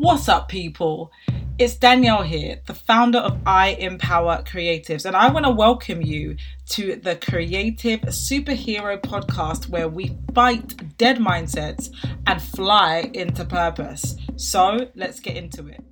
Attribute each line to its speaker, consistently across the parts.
Speaker 1: What's up, people? It's Danielle here, the founder of I Empower Creatives, and I want to welcome you to the Creative Superhero podcast where we fight dead mindsets and fly into purpose. So let's get into it.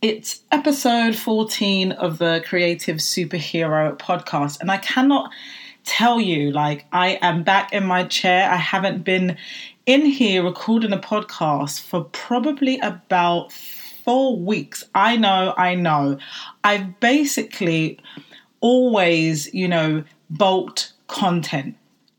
Speaker 1: It's episode 14 of the Creative Superhero podcast, and I cannot tell you, like, I am back in my chair. I haven't been in here recording a podcast for probably about four weeks. I know, I know. I've basically always, you know, bulked content.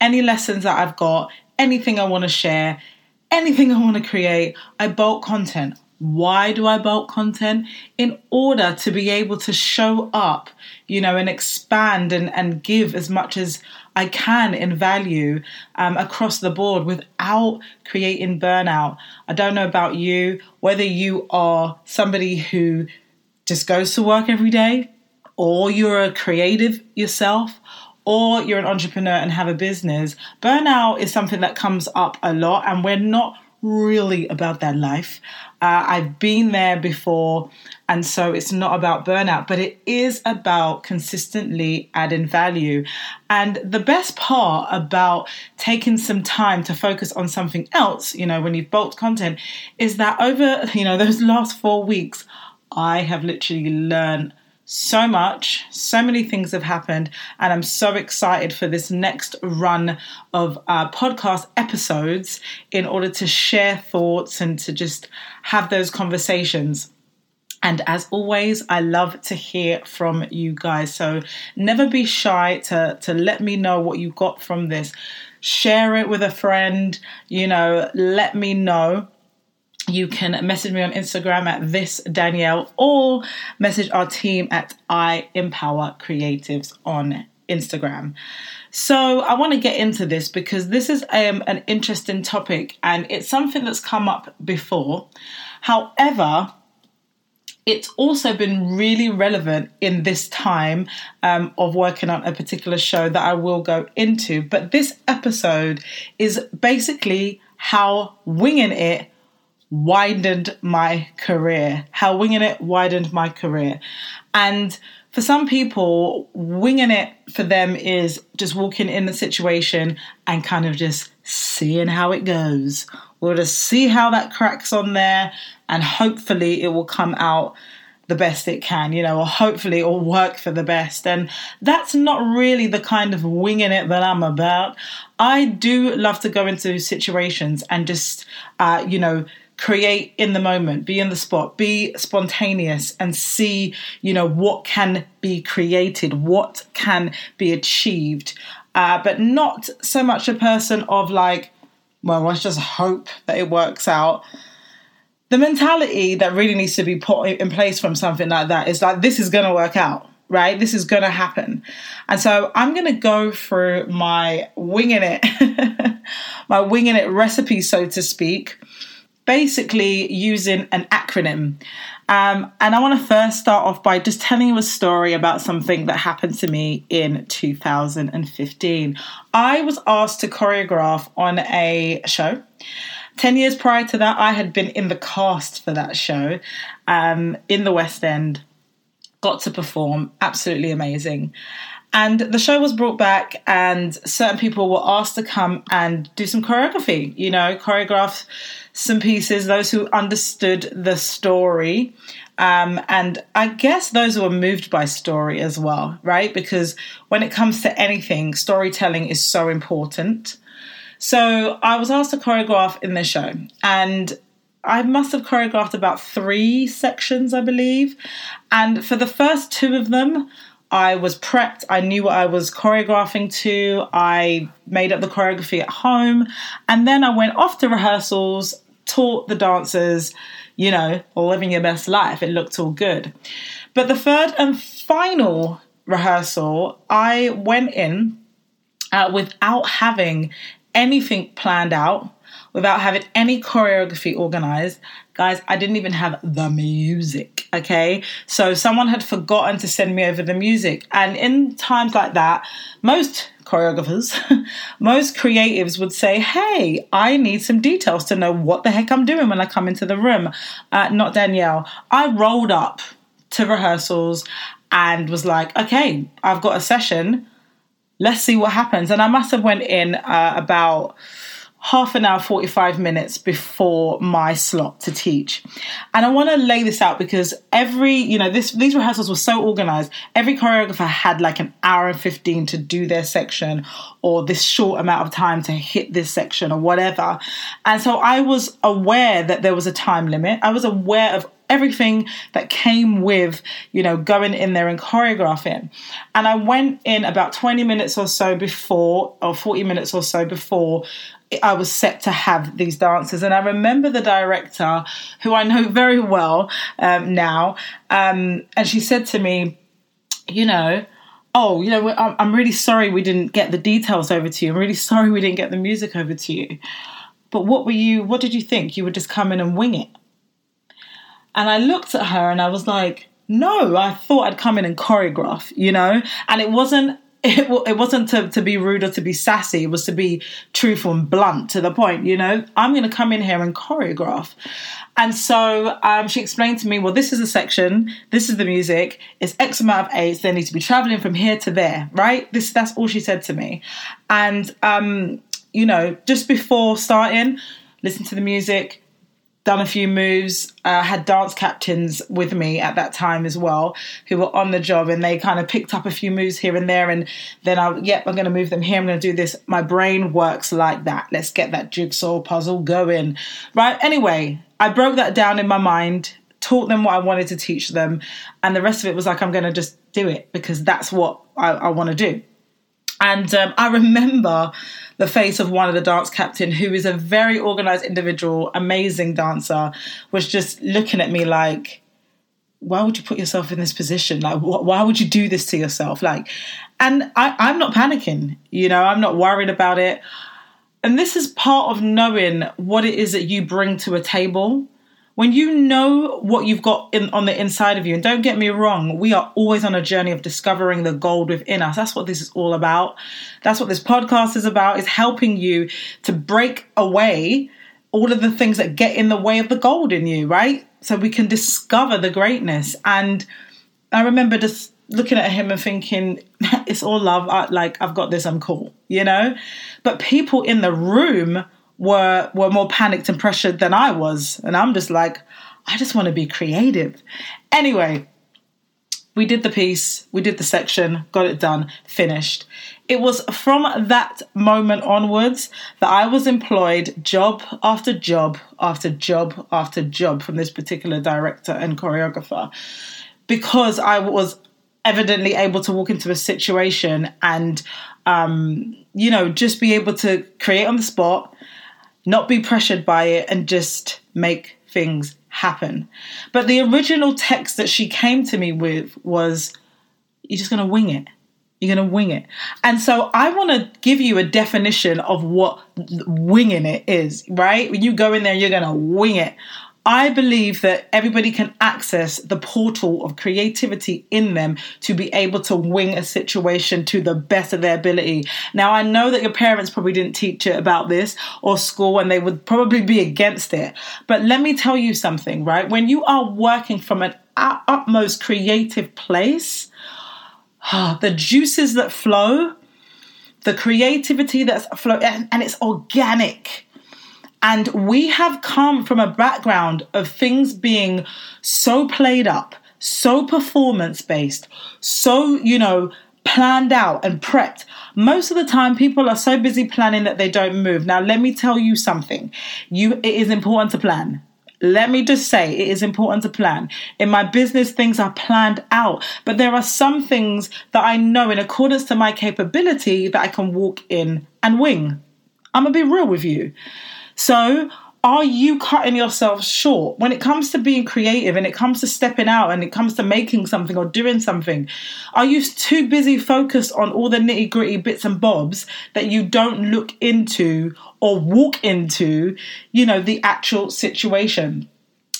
Speaker 1: Any lessons that I've got, anything I want to share, anything I want to create, I bulk content. Why do I bulk content? In order to be able to show up, you know, and expand and, and give as much as I can in value um, across the board without creating burnout. I don't know about you, whether you are somebody who just goes to work every day, or you're a creative yourself, or you're an entrepreneur and have a business. Burnout is something that comes up a lot, and we're not really about that life. Uh, I've been there before, and so it's not about burnout, but it is about consistently adding value. And the best part about taking some time to focus on something else, you know, when you've bulked content, is that over, you know, those last four weeks, I have literally learned so much. So many things have happened, and I'm so excited for this next run of uh, podcast episodes in order to share thoughts and to just have those conversations. And as always, I love to hear from you guys. So never be shy to, to let me know what you got from this. Share it with a friend, you know, let me know you can message me on Instagram at this Danielle or message our team at I Empower Creatives on Instagram. So I want to get into this because this is um, an interesting topic and it's something that's come up before. However, it's also been really relevant in this time um, of working on a particular show that I will go into. But this episode is basically how winging it widened my career, how winging it widened my career. And for some people, winging it for them is just walking in the situation and kind of just seeing how it goes. We'll just see how that cracks on there, and hopefully it will come out the best it can, you know, or hopefully it will work for the best. And that's not really the kind of winging it that I'm about. I do love to go into situations and just, uh, you know, create in the moment, be in the spot, be spontaneous and see, you know, what can be created, what can be achieved. Uh, but not so much a person of like, well, let's just hope that it works out. The mentality that really needs to be put in place from something like that is like, this is going to work out right? This is going to happen. And so I'm going to go through my winging it, my winging it recipe, so to speak, basically using an acronym. Um, and I want to first start off by just telling you a story about something that happened to me in 2015. I was asked to choreograph on a show. 10 years prior to that, I had been in the cast for that show um, in the West End, got to perform, absolutely amazing. And the show was brought back, and certain people were asked to come and do some choreography, you know, choreograph some pieces, those who understood the story. Um, and I guess those who were moved by story as well, right? Because when it comes to anything, storytelling is so important. So I was asked to choreograph in the show, and I must have choreographed about three sections, I believe. And for the first two of them, I was prepped. I knew what I was choreographing to. I made up the choreography at home. And then I went off to rehearsals, taught the dancers, you know, living your best life. It looked all good. But the third and final rehearsal, I went in uh, without having anything planned out, without having any choreography organized. Guys, I didn't even have the music, okay? So someone had forgotten to send me over the music. And in times like that, most choreographers, most creatives would say, Hey, I need some details to know what the heck I'm doing when I come into the room. Uh, not Danielle. I rolled up to rehearsals and was like, Okay, I've got a session. Let's see what happens. And I must have went in uh, about half an hour 45 minutes before my slot to teach. And i want to lay this out because every you know this these rehearsals were so organized. Every choreographer had like an hour and 15 to do their section or this short amount of time to hit this section or whatever. And so i was aware that there was a time limit. I was aware of everything that came with, you know, going in there and choreographing. And I went in about 20 minutes or so before, or 40 minutes or so before I was set to have these dances. And I remember the director, who I know very well um, now, um, and she said to me, you know, oh, you know, I'm really sorry we didn't get the details over to you. I'm really sorry we didn't get the music over to you. But what were you, what did you think? You would just come in and wing it. And I looked at her and I was like, no, I thought I'd come in and choreograph, you know? And it wasn't it, it wasn't to, to be rude or to be sassy. It was to be truthful and blunt to the point. You know, I'm going to come in here and choreograph. And so um, she explained to me, well, this is a section, this is the music, it's X amount of eights, they need to be traveling from here to there, right? This that's all she said to me. And um, you know, just before starting, listen to the music, done a few moves. Uh, had dance captains with me at that time as well, who were on the job, and they kind of picked up a few moves here and there. And then I, yep, I'm going to move them here. I'm going to do this. My brain works like that. Let's get that jigsaw puzzle going, right? Anyway, I broke that down in my mind, taught them what I wanted to teach them, and the rest of it was like I'm going to just do it because that's what I, I want to do. And um, I remember the face of one of the dance captain, who is a very organized individual, amazing dancer, was just looking at me like, why would you put yourself in this position? Like, wh- why would you do this to yourself? Like, and I, I'm not panicking, you know, I'm not worried about it. And this is part of knowing what it is that you bring to a table when you know what you've got in, on the inside of you, and don't get me wrong, we are always on a journey of discovering the gold within us. That's what this is all about. That's what this podcast is about, is helping you to break away all of the things that get in the way of the gold in you, right? So we can discover the greatness. And I remember just looking at him and thinking, it's all love. I, like, I've got this, I'm cool, you know? But people in the room, were were more panicked and pressured than I was. And I'm just like, I just want to be creative. Anyway, we did the piece, we did the section, got it done, finished. It was from that moment onwards that I was employed job after job after job after job from this particular director and choreographer because I was evidently able to walk into a situation and um, you know just be able to create on the spot not be pressured by it, and just make things happen. But the original text that she came to me with was, You're just going to wing it. You're going to wing it. And so I want to give you a definition of what winging it is, right? When you go in there, you're going to wing it. I believe that everybody can access the portal of creativity in them to be able to wing a situation to the best of their ability. Now, I know that your parents probably didn't teach you about this or school and they would probably be against it. But let me tell you something, right? When you are working from an utmost creative place, the juices that flow, the creativity that's flow, and, it's organic and we have come from a background of things being so played up, so performance based, so, you know, planned out and prepped. Most of the time people are so busy planning that they don't move. Now let me tell you something. You it is important to plan. Let me just say it is important to plan. In my business, things are planned out, but there are some things that I know in accordance to my capability that I can walk in and wing. I'm gonna be real with you. So are you cutting yourself short? When it comes to being creative and it comes to stepping out and it comes to making something or doing something are you too busy focused on all the nitty gritty bits and bobs that you don't look into or walk into you know the actual situation?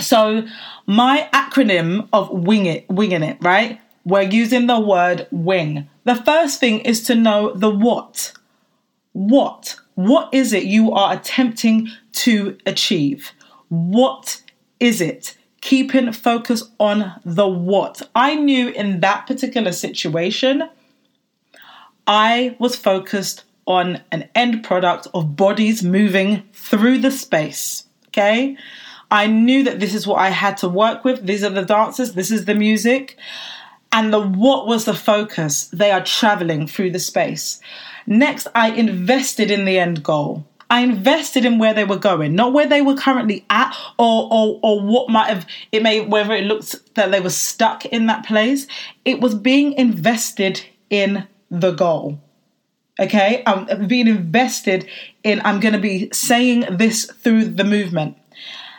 Speaker 1: So my acronym of wing it winging it right? We're using the word wing. The first thing is to know the what. What what is it you are attempting to achieve? What is it? Keeping focus on the what. I knew in that particular situation, I was focused on an end product of bodies moving through the space. Okay. I knew that this is what I had to work with. These are the dancers, this is the music. And the what was the focus? They are traveling through the space. Next, I invested in the end goal. I invested in where they were going, not where they were currently at or, or, or what might have, it may, whether it looks that they were stuck in that place. It was being invested in the goal. Okay, I'm being invested in, I'm going to be saying this through the movement.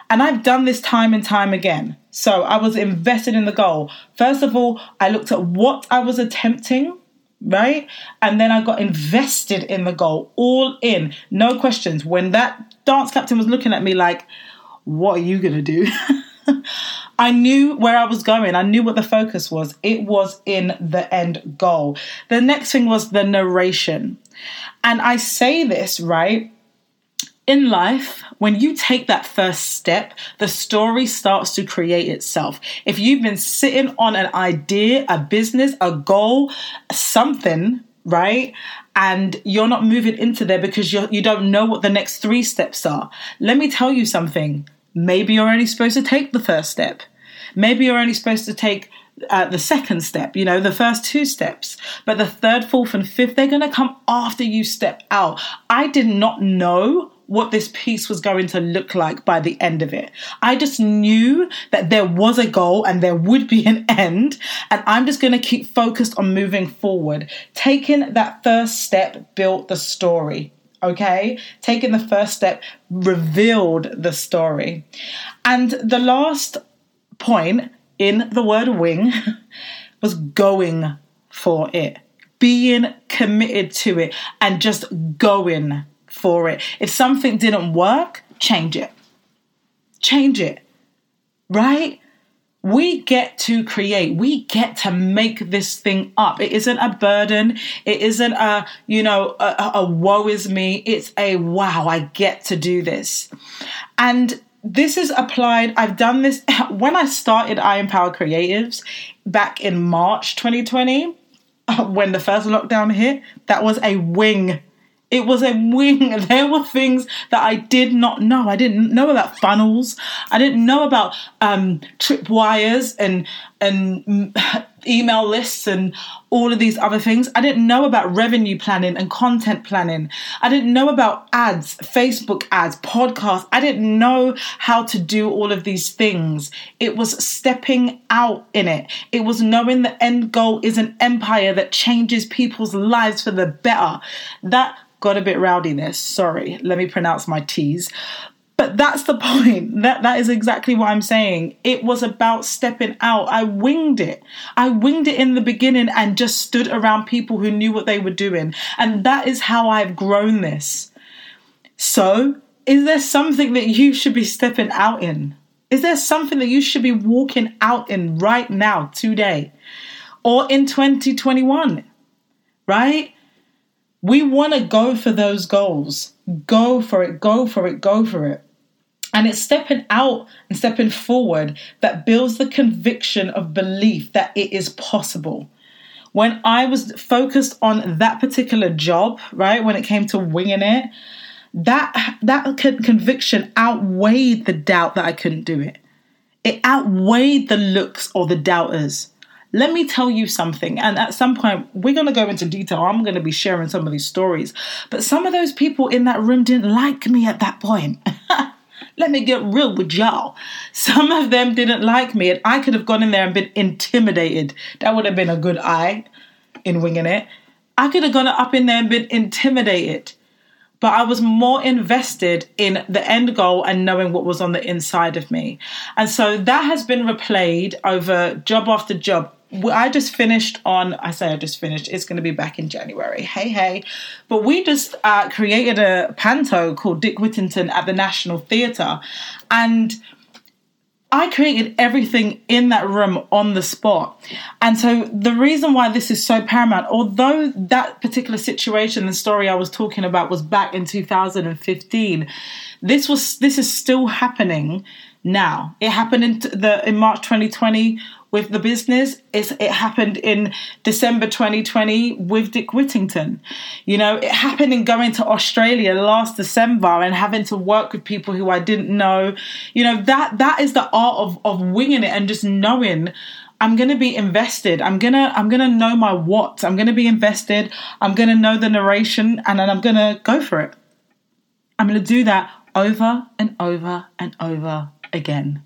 Speaker 1: And I've done this time and time again. So I was invested in the goal. First of all, I looked at what I was attempting right? And then I got invested in the goal, all in, no questions. When that dance captain was looking at me like, what are you going to do? I knew where I was going. I knew what the focus was. It was in the end goal. The next thing was the narration. And I say this, right? In life, when you take that first step, the story starts to create itself. If you've been sitting on an idea, a business, a goal, something, right? And you're not moving into there because you you don't know what the next three steps are. Let me tell you something. Maybe you're only supposed to take the first step. Maybe you're only supposed to take uh, the second step, you know, the first two steps. But the third, fourth, and fifth, they're going to come after you step out. I did not know what this piece was going to look like by the end of it. I just knew that there was a goal and there would be an end, and I'm just going to keep focused on moving forward. Taking that first step built the story. Okay, taking the first step revealed the story. And the last point in the word wing was going for it, being committed to it, and just going for it. If something didn't work, change it. Change it. Right? We get to create. We get to make this thing up. It isn't a burden. It isn't a, you know, a, a woe is me. It's a wow, I get to do this. And this is applied. I've done this when I started I Empower Creatives back in March 2020, when the first lockdown hit. That was a wing it was a wing. There were things that I did not know. I didn't know about funnels. I didn't know about um, tripwires and and email lists and all of these other things. I didn't know about revenue planning and content planning. I didn't know about ads, Facebook ads, podcasts. I didn't know how to do all of these things. It was stepping out in it. It was knowing the end goal is an empire that changes people's lives for the better. That got a bit rowdy there. Sorry, let me pronounce my T's. But that's the point. That that is exactly what I'm saying. It was about stepping out. I winged it. I winged it in the beginning and just stood around people who knew what they were doing. And that is how I've grown this. So, is there something that you should be stepping out in? Is there something that you should be walking out in right now, today, or in 2021? Right? We want to go for those goals. Go for it, go for it, go for it. And it's stepping out and stepping forward that builds the conviction of belief that it is possible. When I was focused on that particular job, right, when it came to winging it, that that conviction outweighed the doubt that I couldn't do it. It outweighed the looks or the doubters. Let me tell you something. And at some point, we're going to go into detail. I'm going to be sharing some of these stories. But some of those people in that room didn't like me at that point. Let me get real with y'all. Some of them didn't like me, and I could have gone in there and been intimidated. That would have been a good eye in winging it. I could have gone up in there and been intimidated. but I was more invested in the end goal and knowing what was on the inside of me. And so that has been replayed over job after job. I just finished on, I say I just finished, it's going to be back in January. Hey, hey. But we just uh, created a panto called Dick Whittington at the National Theatre. And I created everything in that room on the spot. And so the reason why this is so paramount, although that particular situation and story I was talking about was back in 2015, this was this is still happening now. It happened in the in March 2020 with the business. It's, it happened in December 2020 with Dick Whittington. You know, it happened in going to Australia last December and having to work with people who I didn't know. You know, that that is the art of, of winging it and just knowing I'm to be invested. I'm to I'm to know my what. I'm to be invested. I'm to know the narration and then I'm to go for it. I'm to do that over and over and over again.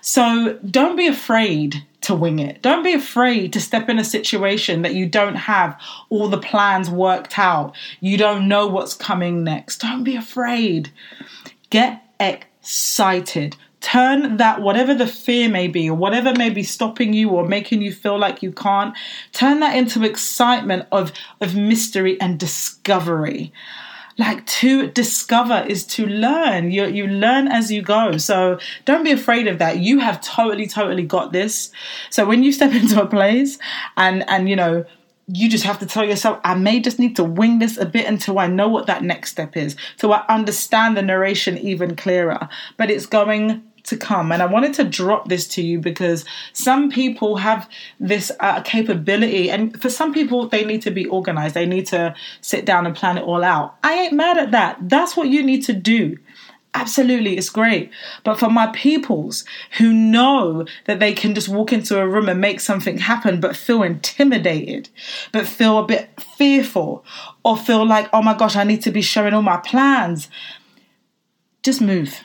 Speaker 1: So don't be afraid to wing it. Don't be afraid to step in a situation that you don't have all the plans worked out. You don't know what's coming next. Don't be afraid. Get excited. Turn that, whatever the fear may be, or whatever may be stopping you or making you feel like you can't, turn that into excitement of, of mystery and discovery like to discover is to learn. You you learn as you go. So don't be afraid of that. You have totally totally got this. So when you step into a place and and you know you just have to tell yourself i may just need to wing this a bit until i know what that next step is so i understand the narration even clearer. But it's going to come. And I wanted to drop this to you because some people have this uh, capability, and for some people, they need to be organized. They need to sit down and plan it all out. I ain't mad at that. That's what you need to do. Absolutely, it's great. But for my peoples who know that they can just walk into a room and make something happen, but feel intimidated, but feel a bit fearful, or feel like, oh my gosh, I need to be showing all my plans, just move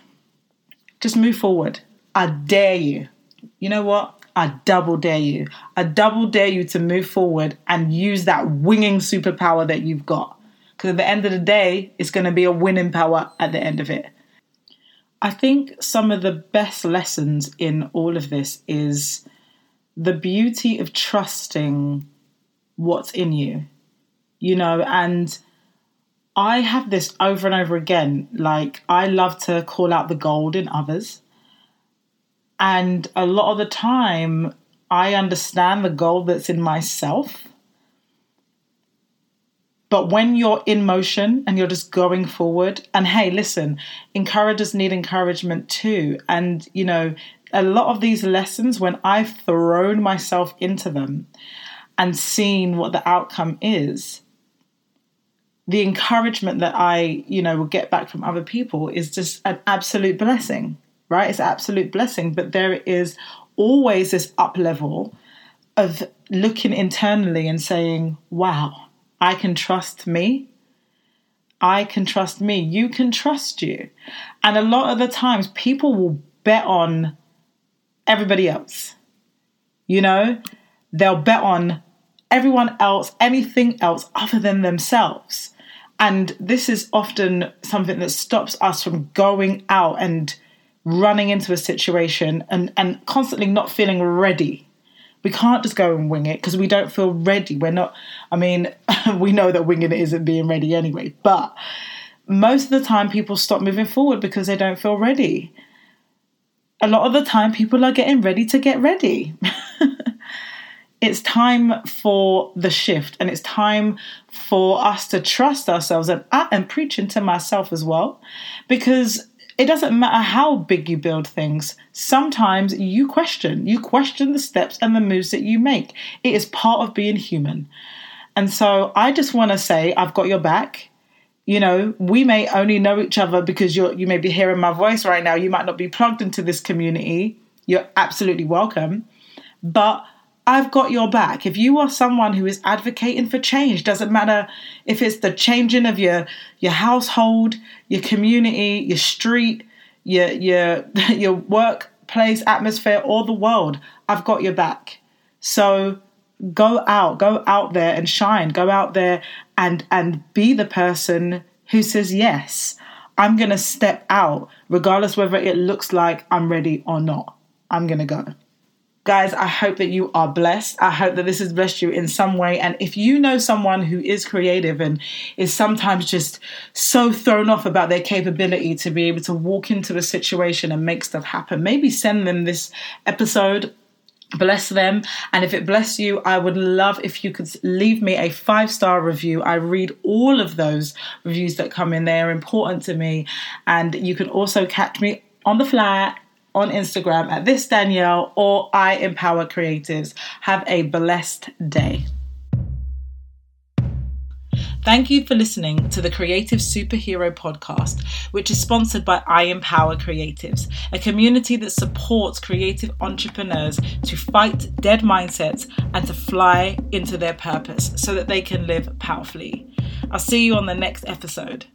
Speaker 1: just move forward. I dare you. You know what? I double dare you. I double dare you to move forward and use that winging superpower that you've got. Because at the end of the day, it's going to be a winning power at the end of it. I think some of the best lessons in all of this is the beauty of trusting what's in you, you know, and I have this over and over again. Like, I love to call out the gold in others. And a lot of the time, I understand the gold that's in myself. But when you're in motion and you're just going forward, and hey, listen, encouragers need encouragement too. And, you know, a lot of these lessons, when I've thrown myself into them and seen what the outcome is, the encouragement that I, you know, will get back from other people is just an absolute blessing, right? It's an absolute blessing. But there is always this up level of looking internally and saying, wow, I can trust me. I can trust me. You can trust you. And a lot of the times people will bet on everybody else. You know, they'll bet on everyone else, anything else other than themselves. And this is often something that stops us from going out and running into a situation and, and constantly not feeling ready. We can't just go and wing it because we don't feel ready. We're not, I mean, we know that winging it isn't being ready anyway, but most of the time people stop moving forward because they don't feel ready. A lot of the time people are getting ready to get ready. it's time for the shift and it's time for us to trust ourselves. And I am preaching to myself as well because it doesn't matter how big you build things sometimes you question you question the steps and the moves that you make. It is part of being human. And so i just want to say i've got your back. You know we may only know each other because you're you may be hearing my voice right now. You might not be plugged into this community. You're absolutely welcome. But I've got your back. If you are someone who is advocating for change, doesn't matter if it's the changing of your your household, your community, your street, your your your workplace atmosphere, or the world, I've got your back. So go out, go out there and shine. Go out there and and be the person who says, Yes, I'm going to step out, regardless whether it looks like I'm ready or not. I'm going to go. Guys, I hope that you are blessed. I hope that this has blessed you in some way. And if you know someone who is creative and is sometimes just so thrown off about their capability to be able to walk into a situation and make stuff happen, maybe send them this episode bless them. And if it bless you i would love if you could leave me a five star review. I read all of those reviews that come in. They are important to me. And you can also catch me on the fly on Instagram at this Danielle or I Empower Creatives. Have a blessed day. Thank you for listening to the Creative Superhero Podcast, which is sponsored by I Empower Creatives, a community that supports creative entrepreneurs to fight dead mindsets and to fly into their purpose so that they can live powerfully. I'll see you on the next episode.